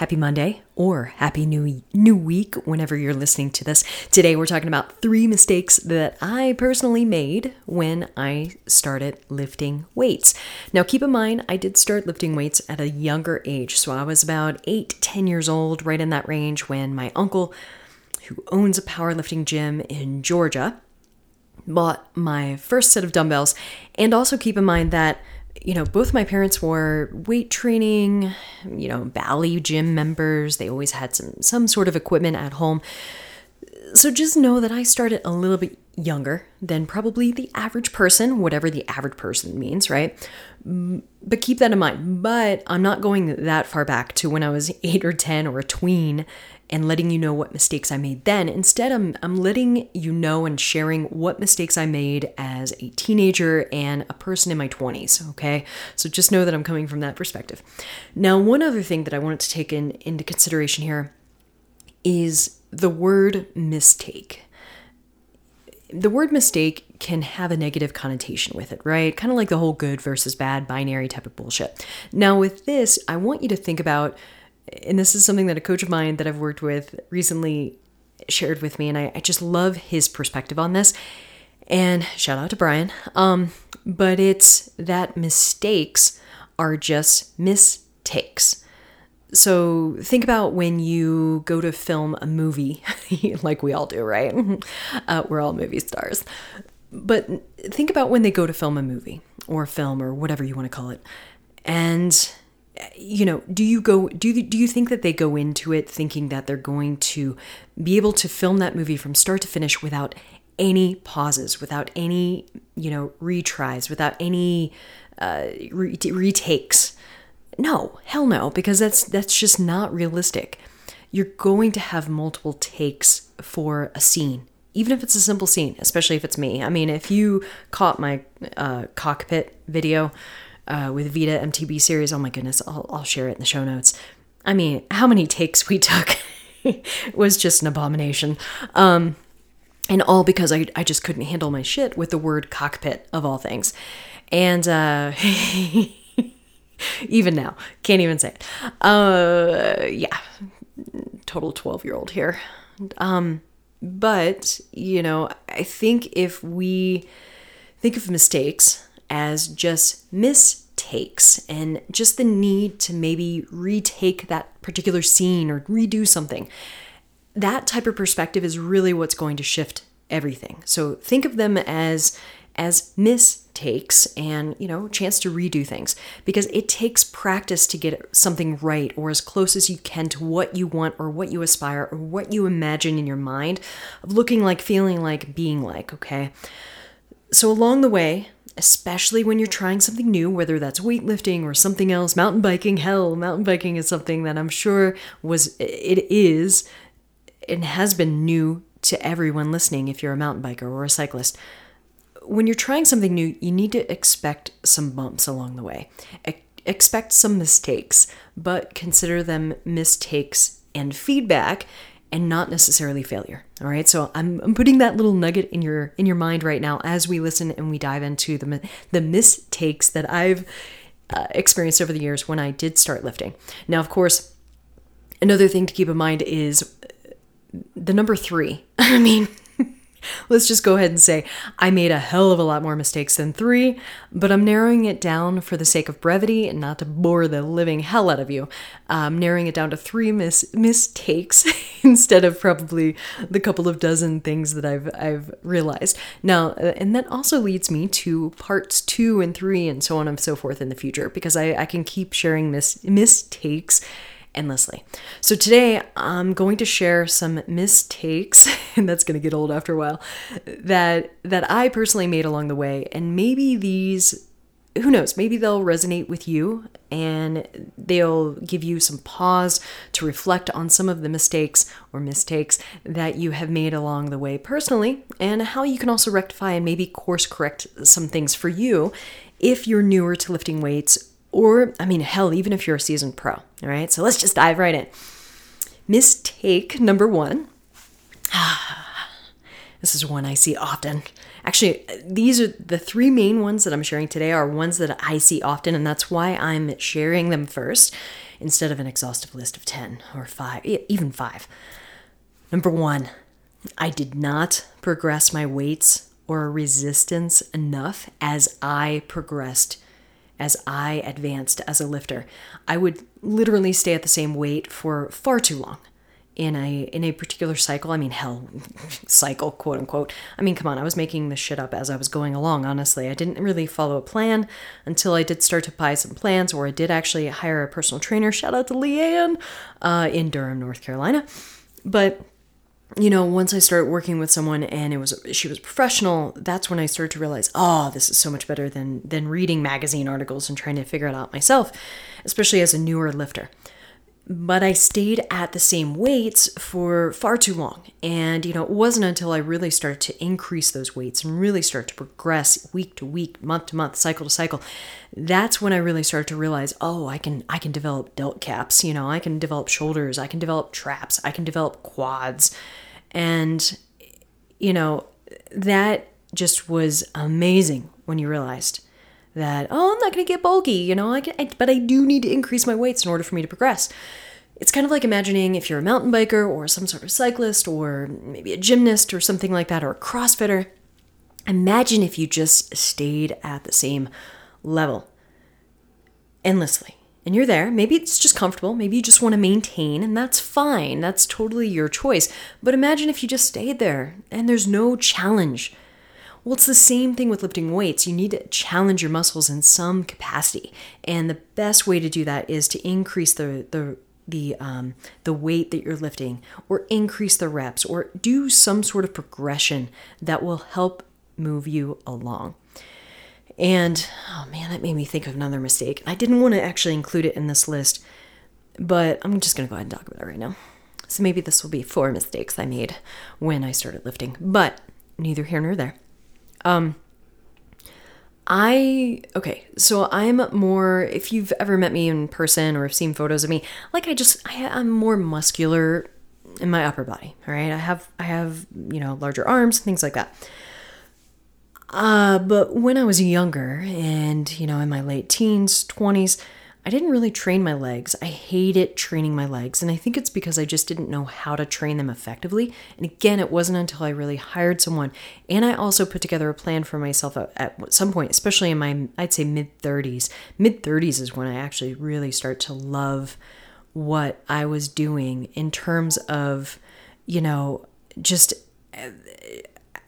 Happy Monday or happy new new week whenever you're listening to this. Today we're talking about three mistakes that I personally made when I started lifting weights. Now keep in mind I did start lifting weights at a younger age. So I was about 8 10 years old, right in that range when my uncle who owns a powerlifting gym in Georgia bought my first set of dumbbells and also keep in mind that you know, both my parents were weight training, you know, Bally gym members. They always had some some sort of equipment at home. So just know that I started a little bit younger than probably the average person, whatever the average person means, right? Mm, but keep that in mind. But I'm not going that far back to when I was 8 or 10 or a tween and letting you know what mistakes I made then. Instead, I'm, I'm letting you know and sharing what mistakes I made as a teenager and a person in my 20s, okay? So just know that I'm coming from that perspective. Now, one other thing that I wanted to take in, into consideration here is the word mistake. The word mistake can have a negative connotation with it, right? Kind of like the whole good versus bad binary type of bullshit. Now, with this, I want you to think about and this is something that a coach of mine that I've worked with recently shared with me, and I, I just love his perspective on this. And shout out to Brian. Um, but it's that mistakes are just mistakes. So think about when you go to film a movie, like we all do, right? Uh, we're all movie stars. But think about when they go to film a movie or film or whatever you want to call it. And you know, do you go do you, do you think that they go into it thinking that they're going to be able to film that movie from start to finish without any pauses, without any, you know, retries, without any uh, re- retakes? No, hell no, because that's that's just not realistic. You're going to have multiple takes for a scene, even if it's a simple scene, especially if it's me. I mean, if you caught my uh, cockpit video, uh, with Vital MTB series. Oh my goodness, I'll, I'll share it in the show notes. I mean, how many takes we took was just an abomination. Um, and all because I, I just couldn't handle my shit with the word cockpit of all things. And uh, even now, can't even say it. Uh, yeah, total 12 year old here. Um, but, you know, I think if we think of mistakes as just mistakes and just the need to maybe retake that particular scene or redo something. That type of perspective is really what's going to shift everything. So think of them as as mistakes and you know chance to redo things because it takes practice to get something right or as close as you can to what you want or what you aspire or what you imagine in your mind of looking like feeling like being like okay so along the way especially when you're trying something new, whether that's weightlifting or something else, mountain biking. Hell, mountain biking is something that I'm sure was, it is, and has been new to everyone listening if you're a mountain biker or a cyclist. When you're trying something new, you need to expect some bumps along the way. Expect some mistakes, but consider them mistakes and feedback and not necessarily failure. All right. So I'm, I'm putting that little nugget in your in your mind right now as we listen and we dive into the the mistakes that I've uh, experienced over the years when I did start lifting. Now, of course, another thing to keep in mind is the number three. I mean, let's just go ahead and say I made a hell of a lot more mistakes than three, but I'm narrowing it down for the sake of brevity and not to bore the living hell out of you. I'm narrowing it down to three mis- mistakes instead of probably the couple of dozen things that I've I've realized. Now, uh, and that also leads me to parts two and three and so on and so forth in the future because I, I can keep sharing mis- mistakes endlessly. So today I'm going to share some mistakes, and that's going to get old after a while, that that I personally made along the way, and maybe these who knows, maybe they'll resonate with you and they'll give you some pause to reflect on some of the mistakes or mistakes that you have made along the way personally and how you can also rectify and maybe course correct some things for you if you're newer to lifting weights or, I mean, hell, even if you're a seasoned pro. All right, so let's just dive right in. Mistake number one. this is one I see often. Actually, these are the three main ones that I'm sharing today are ones that I see often, and that's why I'm sharing them first instead of an exhaustive list of 10 or 5, even 5. Number one, I did not progress my weights or resistance enough as I progressed, as I advanced as a lifter. I would literally stay at the same weight for far too long in a in a particular cycle. I mean, hell, cycle, quote unquote. I mean, come on, I was making this shit up as I was going along. Honestly, I didn't really follow a plan until I did start to buy some plans, or I did actually hire a personal trainer. Shout out to Leanne uh, in Durham, North Carolina. But you know, once I started working with someone and it was she was professional, that's when I started to realize, oh, this is so much better than than reading magazine articles and trying to figure it out myself, especially as a newer lifter but I stayed at the same weights for far too long. And, you know, it wasn't until I really started to increase those weights and really start to progress week to week, month to month, cycle to cycle. That's when I really started to realize, oh, I can I can develop delt caps, you know, I can develop shoulders, I can develop traps, I can develop quads. And you know, that just was amazing when you realized that oh i'm not going to get bulky you know I can, I, but i do need to increase my weights in order for me to progress. It's kind of like imagining if you're a mountain biker or some sort of cyclist or maybe a gymnast or something like that or a crossfitter imagine if you just stayed at the same level endlessly. And you're there. Maybe it's just comfortable. Maybe you just want to maintain and that's fine. That's totally your choice. But imagine if you just stayed there and there's no challenge well, it's the same thing with lifting weights. You need to challenge your muscles in some capacity. And the best way to do that is to increase the, the the um, the weight that you're lifting or increase the reps or do some sort of progression that will help move you along and oh man that made me think of another mistake i didn't want to actually include it in this list but i'm just going to go ahead and talk about it right now so maybe this will be four mistakes i made when i started lifting but neither here nor there um, I okay, so I'm more if you've ever met me in person or have seen photos of me, like I just I, I'm more muscular in my upper body. All right, I have I have you know larger arms things like that. Uh, but when I was younger and you know in my late teens, twenties, I didn't really train my legs. I hated training my legs, and I think it's because I just didn't know how to train them effectively. And again, it wasn't until I really hired someone, and I also put together a plan for myself at, at some point, especially in my, I'd say mid 30s. Mid 30s is when I actually really start to love what I was doing in terms of, you know, just eh,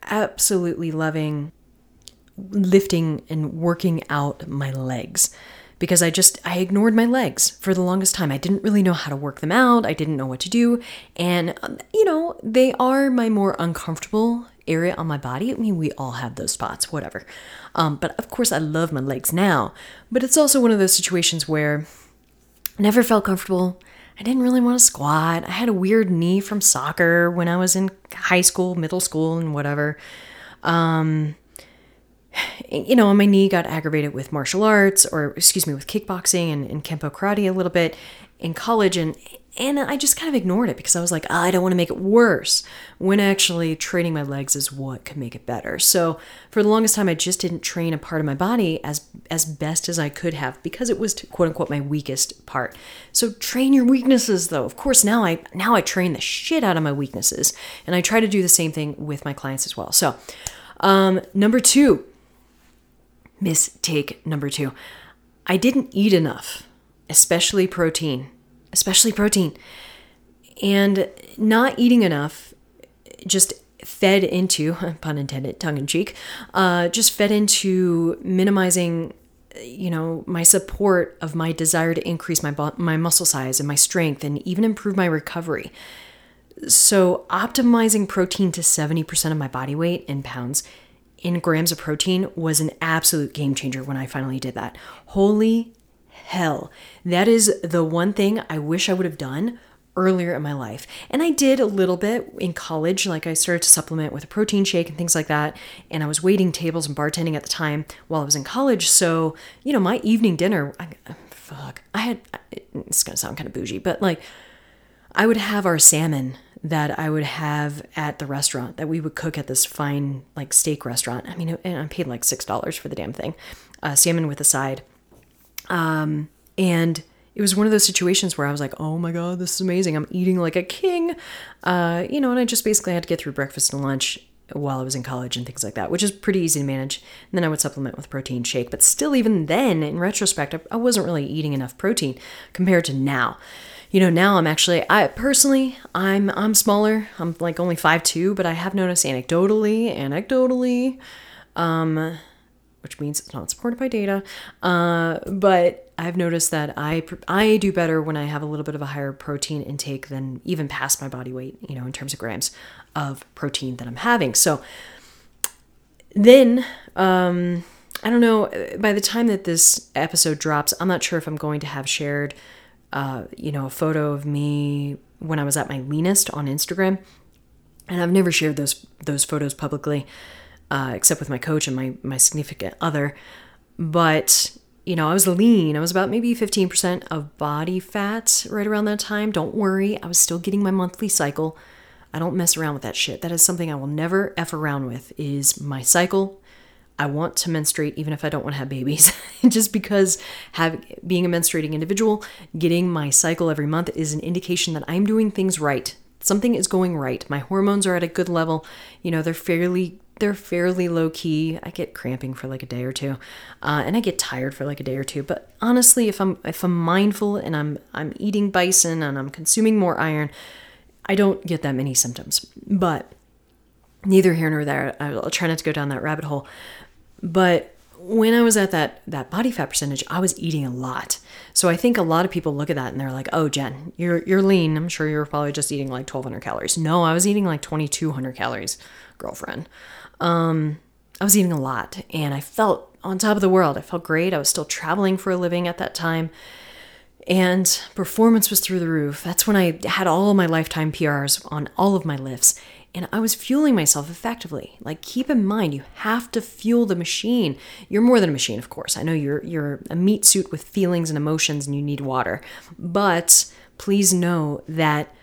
absolutely loving lifting and working out my legs because I just I ignored my legs for the longest time. I didn't really know how to work them out. I didn't know what to do, and um, you know, they are my more uncomfortable area on my body. I mean, we all have those spots, whatever. Um, but of course, I love my legs now. But it's also one of those situations where I never felt comfortable. I didn't really want to squat. I had a weird knee from soccer when I was in high school, middle school, and whatever. Um, you know, my knee got aggravated with martial arts, or excuse me, with kickboxing and, and kempo karate a little bit in college, and and I just kind of ignored it because I was like, oh, I don't want to make it worse. When actually training my legs is what could make it better. So for the longest time, I just didn't train a part of my body as as best as I could have because it was quote unquote my weakest part. So train your weaknesses, though. Of course, now I now I train the shit out of my weaknesses, and I try to do the same thing with my clients as well. So um, number two mistake number two I didn't eat enough, especially protein, especially protein. And not eating enough just fed into, pun intended, tongue in cheek, uh, just fed into minimizing you know my support of my desire to increase my my muscle size and my strength and even improve my recovery so optimizing protein to 70% of my body weight in pounds in grams of protein was an absolute game changer when I finally did that. Holy hell. That is the one thing I wish I would have done earlier in my life. And I did a little bit in college. Like I started to supplement with a protein shake and things like that. And I was waiting tables and bartending at the time while I was in college. So, you know, my evening dinner, I, fuck, I had, it's to sound kind of bougie, but like I would have our salmon that I would have at the restaurant that we would cook at this fine like steak restaurant. I mean, I paid like six dollars for the damn thing, uh, salmon with a side. Um, and it was one of those situations where I was like, "Oh my god, this is amazing! I'm eating like a king," uh, you know. And I just basically had to get through breakfast and lunch while I was in college and things like that, which is pretty easy to manage. And then I would supplement with protein shake, but still, even then, in retrospect, I, I wasn't really eating enough protein compared to now you know now i'm actually i personally i'm i'm smaller. I'm like only five two, but i have noticed anecdotally anecdotally um which means it's not supported by data uh but i've noticed that i i do better when i have a little bit of a higher protein intake than even past my body weight you know in terms of grams of protein that i'm having. So then um i don't know by the time that this episode drops i'm not sure if i'm going to have shared uh, you know, a photo of me when I was at my leanest on Instagram. And I've never shared those those photos publicly, uh, except with my coach and my my significant other. But you know, I was lean. I was about maybe 15% of body fat right around that time. Don't worry, I was still getting my monthly cycle. I don't mess around with that shit. That is something I will never f around with. Is my cycle I want to menstruate even if I don't want to have babies. Just because have being a menstruating individual, getting my cycle every month is an indication that I'm doing things right. Something is going right. My hormones are at a good level. You know, they're fairly they're fairly low key. I get cramping for like a day or two, uh, and I get tired for like a day or two. But honestly, if I'm if I'm mindful and I'm I'm eating bison and I'm consuming more iron, I don't get that many symptoms. But neither here nor there. I'll try not to go down that rabbit hole. But when I was at that that body fat percentage, I was eating a lot. So I think a lot of people look at that and they're like, "Oh, Jen, you're you're lean. I'm sure you're probably just eating like 1200 calories." No, I was eating like 2200 calories, girlfriend. Um I was eating a lot and I felt on top of the world. I felt great. I was still traveling for a living at that time. And performance was through the roof. That's when I had all my lifetime PRs on all of my lifts and I was fueling myself effectively. Like keep in mind you have to fuel the machine. You're more than a machine, of course. I know you're you're a meat suit with feelings and emotions and you need water. But please know that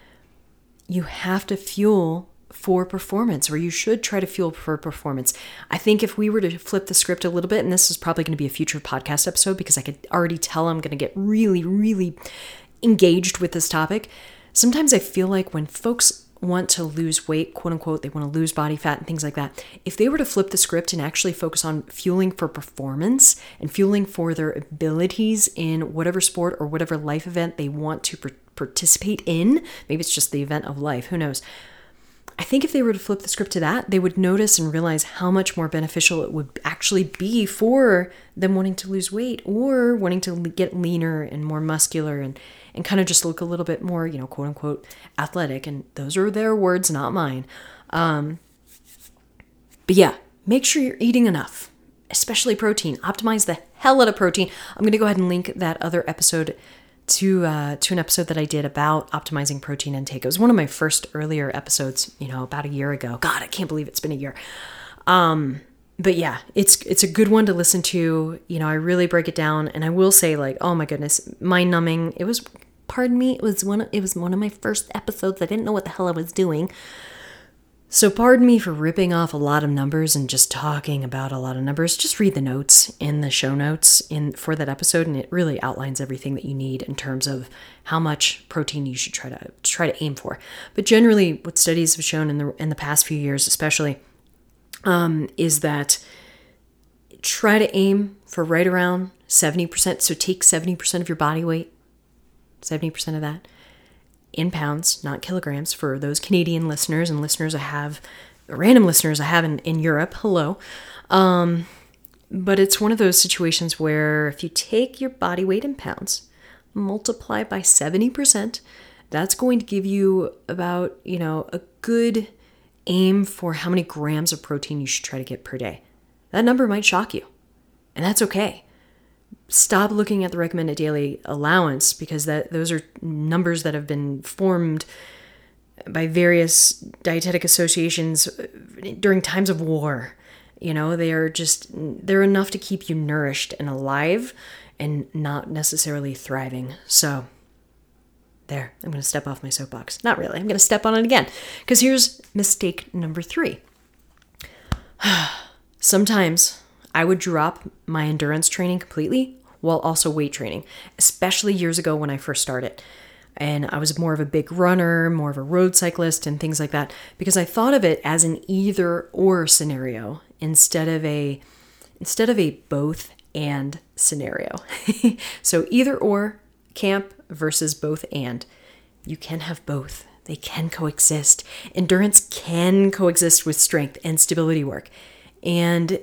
you have to fuel for performance or you should try to fuel for performance. I think if we were to flip the script a little bit and this is probably going to be a future podcast episode because I could already tell I'm going to get really really engaged with this topic. Sometimes I feel like when folks want to lose weight, quote unquote, they want to lose body fat and things like that. If they were to flip the script and actually focus on fueling for performance and fueling for their abilities in whatever sport or whatever life event they want to participate in, maybe it's just the event of life, who knows. I think if they were to flip the script to that, they would notice and realize how much more beneficial it would actually be for them wanting to lose weight or wanting to get leaner and more muscular and and kind of just look a little bit more, you know, quote unquote athletic. And those are their words, not mine. Um, but yeah, make sure you're eating enough, especially protein. Optimize the hell out of protein. I'm going to go ahead and link that other episode to uh, to an episode that I did about optimizing protein intake. It was one of my first earlier episodes, you know, about a year ago. God, I can't believe it's been a year. Um, but yeah, it's it's a good one to listen to. You know, I really break it down, and I will say, like, oh my goodness, mind numbing. It was, pardon me, it was one. Of, it was one of my first episodes. I didn't know what the hell I was doing. So pardon me for ripping off a lot of numbers and just talking about a lot of numbers. Just read the notes in the show notes in for that episode, and it really outlines everything that you need in terms of how much protein you should try to try to aim for. But generally, what studies have shown in the in the past few years, especially um, is that try to aim for right around 70%. So take 70% of your body weight, 70% of that in pounds, not kilograms, for those Canadian listeners and listeners I have, random listeners I have in, in Europe. Hello. Um, but it's one of those situations where if you take your body weight in pounds, multiply by 70%, that's going to give you about, you know, a good aim for how many grams of protein you should try to get per day. that number might shock you. And that's okay. Stop looking at the recommended daily allowance because that those are numbers that have been formed by various dietetic associations uh, during times of war. You know, they are just they're enough to keep you nourished and alive and not necessarily thriving. So there, I'm going to step off my soapbox. Not really. I'm going to step on it again because here's mistake number 3. Sometimes I would drop my endurance training completely while also weight training, especially years ago when I first started. And I was more of a big runner, more of a road cyclist, and things like that, because I thought of it as an either or scenario instead of a instead of a both and scenario. so either or camp versus both and. You can have both. They can coexist. Endurance can coexist with strength and stability work. And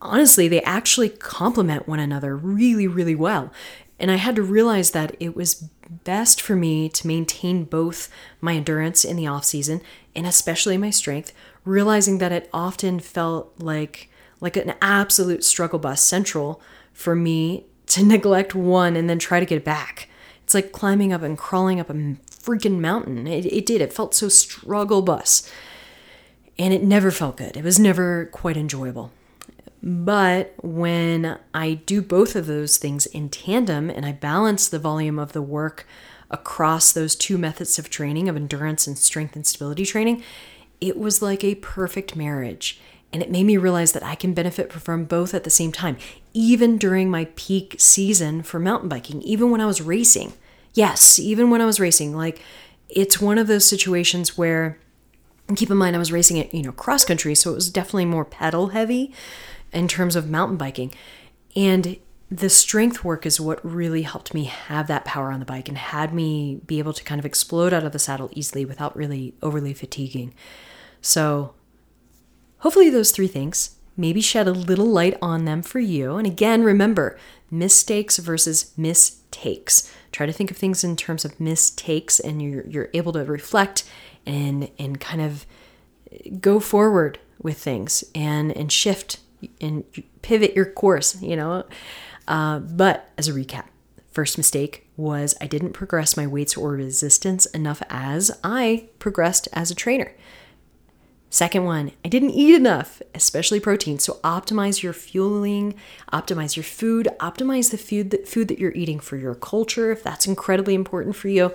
honestly, they actually complement one another really, really well. And I had to realize that it was best for me to maintain both my endurance in the off season and especially my strength, realizing that it often felt like like an absolute struggle bus central for me to neglect one and then try to get back. It's like climbing up and crawling up a freaking mountain. It, it did. It felt so struggle bus. And it never felt good. It was never quite enjoyable. But when I do both of those things in tandem and I balance the volume of the work across those two methods of training of endurance and strength and stability training, it was like a perfect marriage. And it made me realize that I can benefit from both at the same time, even during my peak season for mountain biking, even when I was racing. Yes, even when I was racing. Like, it's one of those situations where, keep in mind, I was racing it, you know, cross country, so it was definitely more pedal heavy in terms of mountain biking. And the strength work is what really helped me have that power on the bike and had me be able to kind of explode out of the saddle easily without really overly fatiguing. So, hopefully, those three things maybe shed a little light on them for you. And again, remember mistakes versus mistakes. Try to think of things in terms of mistakes, and you're, you're able to reflect and, and kind of go forward with things and, and shift and pivot your course, you know. Uh, but as a recap, first mistake was I didn't progress my weights or resistance enough as I progressed as a trainer. Second one, I didn't eat enough, especially protein. So optimize your fueling, optimize your food, optimize the food that food that you're eating for your culture if that's incredibly important for you.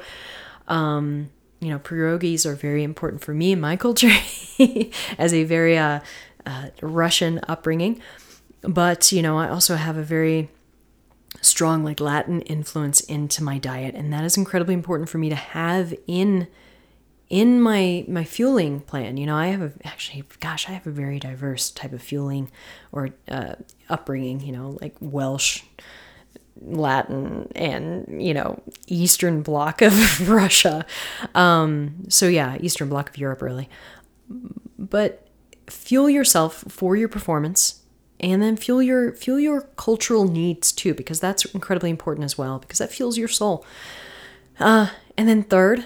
Um, you know, pierogies are very important for me in my culture as a very uh, uh, Russian upbringing. But, you know, I also have a very strong, like, Latin influence into my diet. And that is incredibly important for me to have in in my my fueling plan you know i have a actually gosh i have a very diverse type of fueling or uh, upbringing you know like welsh latin and you know eastern bloc of russia um, so yeah eastern bloc of europe really but fuel yourself for your performance and then fuel your fuel your cultural needs too because that's incredibly important as well because that fuels your soul. Uh, and then third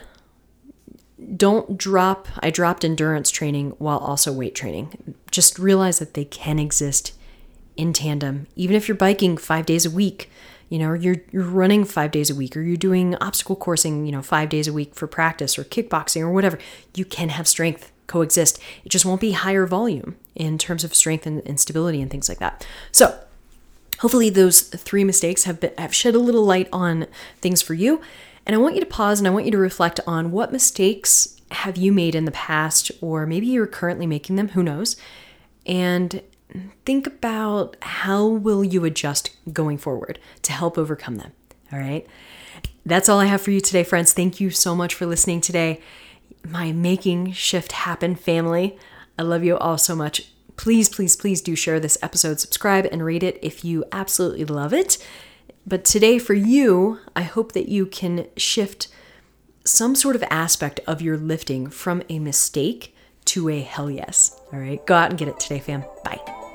don't drop i dropped endurance training while also weight training. Just realize that they can exist in tandem. Even if you're biking five days a week you know you're you're running five days a week or you're doing obstacle coursing you know five days a week for practice or kickboxing or whatever you can have strength coexist. It just won't be higher volume in terms of strength and, and stability and things like that. So, hopefully, those three mistakes have, been, have shed a little light on things for you. And I want you to pause and I want you to reflect on what mistakes have you made in the past, or maybe you're currently making them, who knows? And think about how will you adjust going forward to help overcome them. All right. That's all I have for you today, friends. Thank you so much for listening today my Making Shift Happen family. I love you all so much. Please, please, please do share this episode, subscribe, and rate it if you absolutely love it. But today, for you, I hope that you can shift some sort of aspect of your lifting from a mistake to a hell yes. All right, go out and get it today, fam. Bye.